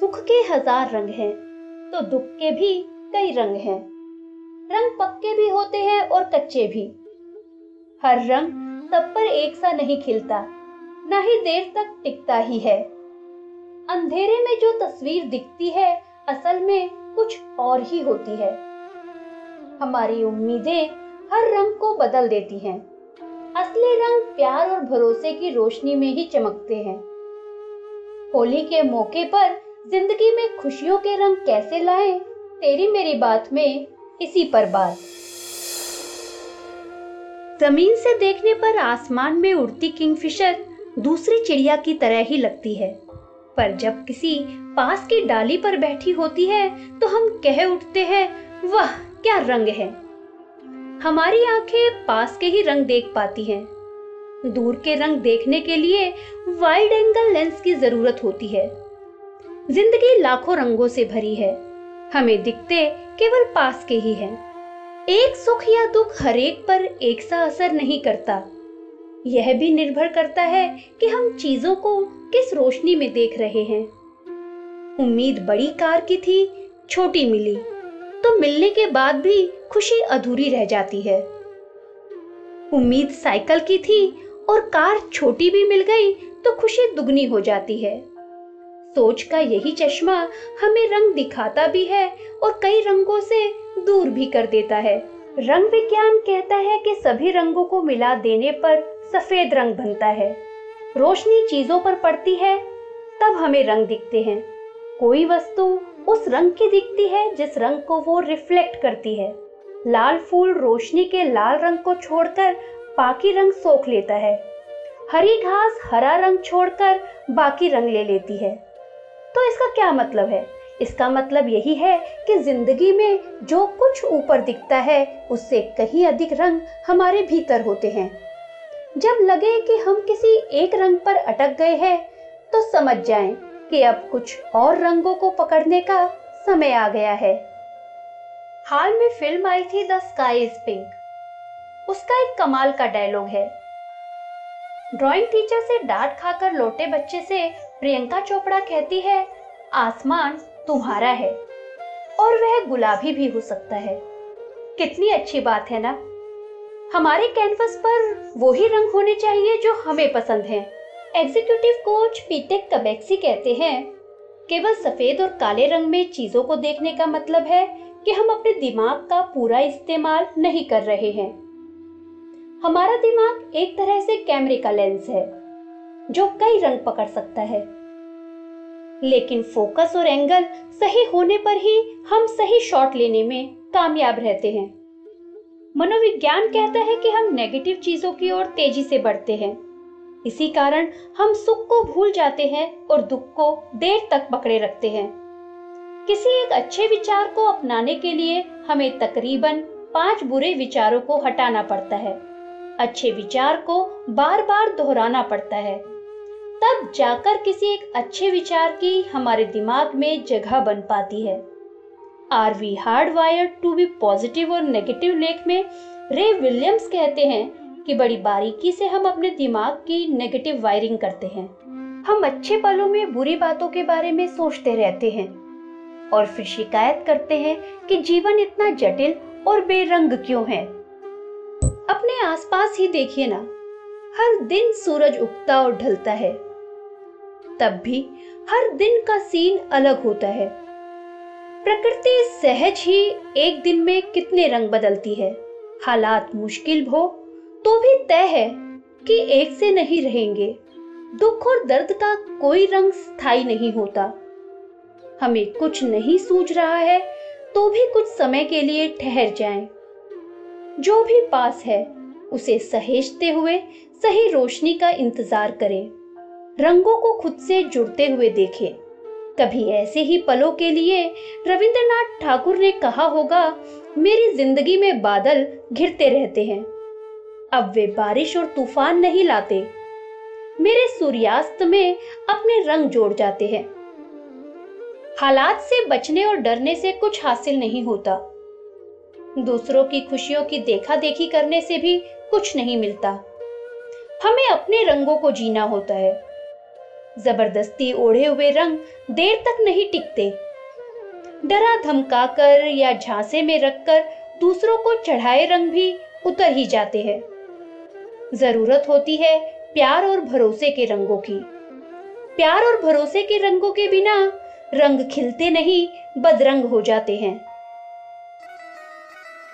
सुख के हज़ार रंग हैं तो दुख के भी कई रंग हैं। रंग पक्के भी होते हैं और कच्चे भी। हर रंग सब पर एक सा नहीं खिलता, ना ही देर तक टिकता ही है। अंधेरे में जो तस्वीर दिखती है, असल में कुछ और ही होती है। हमारी उम्मीदें हर रंग को बदल देती हैं। असली रंग प्यार और भरोसे की रोशनी में ही चमकते हैं। होली के मौके पर ज़िंदगी में खुशियों के रंग कैसे लाए? तेरी मेरी बात में इसी पर बात। ज़मीन से देखने पर आसमान में उड़ती किंगफिशर दूसरी चिड़िया की तरह ही लगती है। पर जब किसी पास की डाली पर बैठी होती है तो हम कह उठते हैं, वह, क्या रंग है! हमारी आँखें पास के ही रंग देख पाती हैं। दूर के रंग देखने के लिए वाइड एंगल लेंस की ज़रूरत होती है। ज़िंदगी लाखों रंगों से भरी है। हमें दिखते केवल पास के ही हैं। एक सुख या दुख हर एक पर एक सा असर नहीं करता। यह भी निर्भर करता है कि हम चीज़ों को किस रोशनी में देख रहे हैं। उम्मीद बड़ी कार की थी, छोटी मिली। तो मिलने के बाद भी खुशी अधूरी रह जाती है। उम्मीद साइकिल की थी और कार छोटी भी मिल गई तो खुशी दुगनी हो जाती है। सोच का यही चश्मा हमें रंग दिखाता भी है और कई रंगों से दूर भी कर देता है। रंग विज्ञान कहता है कि सभी रंगों को मिला देने पर सफ़ेद रंग बनता है। रोशनी चीज़ों पर पड़ती है, तब हमें रंग दिखते हैं। कोई वस्तु उस रंग की दिखती है जिस रंग को वो रिफ्लेक्ट करती है। लाल फूल रोशनी के लाल रंग को छोड़कर बाकी रंग सोख लेता है। हरी घास हरा रंग छोड़कर बाकी रंग ले लेती है। तो इसका क्या मतलब है? इसका मतलब यही है कि ज़िंदगी में जो कुछ ऊपर दिखता है, उससे कहीं अधिक रंग हमारे भीतर होते हैं। जब लगे कि हम किसी एक रंग पर अटक गए हैं तो समझ जाएँ कि अब कुछ और रंगों को पकड़ने का समय आ गया है। हाल में फ़िल्म आई थी द स्काई इज़ पिंक। उसका एक कमाल का डायलॉग है। ड्राइंग टीचर से डांट खाकर लौटे बच्चे से प्रियंका चोपड़ा कहती है, आसमान तुम्हारा है और वह गुलाबी भी हो सकता है। कितनी अच्छी बात है ना? हमारे कैनवस पर वो ही रंग होने चाहिए जो हमें पसंद है। एग्जीक्यूटिव कोच पीटेक कबेक्सी कहते हैं, केवल सफ़ेद और काले रंग में चीज़ों को देखने का मतलब है कि हम अपने दिमाग का पूरा इस्तेमाल नहीं कर रहे हैं। हमारा दिमाग एक तरह से कैमरे का लेंस है, जो कई रंग पकड़ सकता है। लेकिन फोकस और एंगल सही होने पर ही हम सही शॉट लेने में कामयाब रहते हैं। मनोविज्ञान कहता है कि हम नेगेटिव चीज़ों की ओर तेज़ी से बढ़ते हैं। इसी कारण हम सुख को भूल जाते हैं और दुख को देर तक पकड़े रखते हैं। किसी एक अच्छे विचार को अपनाने के लिए हमें तकरीबन पाँच बुरे विचारों को हटाना पड़ता है। अच्छे विचार को बार बार दोहराना पड़ता है। तब जाकर किसी एक अच्छे विचार की हमारे दिमाग में जगह बन पाती है। Are we hard wire to be positive और नेगेटिव लेख में रे विलियम्स कहते हैं कि बड़ी बारीकी से हम अपने दिमाग की नेगेटिव वायरिंग करते हैं। हम अच्छे पलों में बुरी बातों के बारे में सोचते रहते हैं और फिर शिकायत करते हैं कि जीवन इतना जटिल और बेरंग क्यों है। अपने आसपास ही देखिए ना, हर दिन सूरज उगता और ढलता है। तब भी हर दिन का सीन अलग होता है। प्रकृति सहज ही एक दिन में कितने रंग बदलती है। हालात मुश्किल हो तो भी तय है कि एक से नहीं रहेंगे। दुख और दर्द का कोई रंग स्थायी नहीं होता। हमें कुछ नहीं सूझ रहा है तो भी कुछ समय के लिए ठहर जाएँ। जो भी पास है, उसे सहेजते हुए सही रोशनी का इंतज़ार करें। रंगों को खुद से जुड़ते हुए देखें। कभी ऐसे ही पलों के लिए रविंद्रनाथ ठाकुर ने कहा होगा, मेरी ज़िंदगी में बादल घिरते रहते हैं। अब वे बारिश और तूफ़ान नहीं लाते। मेरे सूर्यास्त में अपने रंग जोड़ जाते हैं। हालात से बचने और डरने से कुछ हासिल नहीं होता। दूसरों की खुशियों की देखा देखी करने से भी कुछ नहीं मिलता। हमें अपने रंगों को जीना होता है। ज़बरदस्ती ओढ़े हुए रंग देर तक नहीं टिकते। डरा धमकाकर या झांसे में रखकर दूसरों को चढ़ाए रंग भी उतर ही जाते हैं। ज़रूरत होती है प्यार और भरोसे के रंगों की। प्यार और भरोसे के रंगों के बिना रंग खिलते नहीं, बदरंग हो जाते हैं।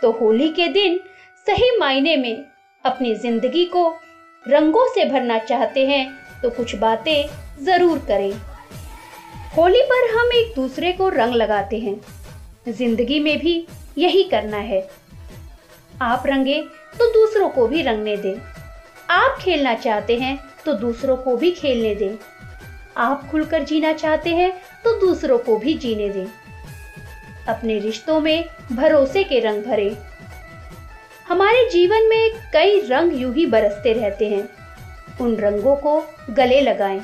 तो होली के दिन सही मायने में अपनी ज़िंदगी को रंगों से भरना चाहते हैं तो कुछ बातें ज़रूर करें। होली पर हम एक दूसरे को रंग लगाते हैं। ज़िंदगी में भी यही करना है। आप रंगे तो दूसरों को भी रंगने दें। आप खेलना चाहते हैं तो दूसरों को भी खेलने दें। आप खुलकर जीना चाहते हैं तो दूसरों को भी जीने दें। अपने रिश्तों में भरोसे के रंग भरे। हमारे जीवन में कई रंग यूँ ही बरसते रहते हैं। उन रंगों को गले लगाएँ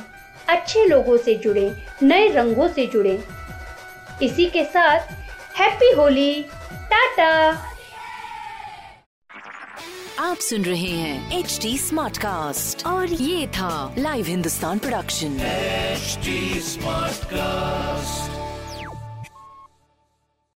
अच्छे लोगों से जुड़े नए रंगों से जुड़े। इसी के साथ हैप्पी होली टाटा आप सुन रहे हैं एच डी स्मार्ट कास्ट और ये था live Hindustan production smart cast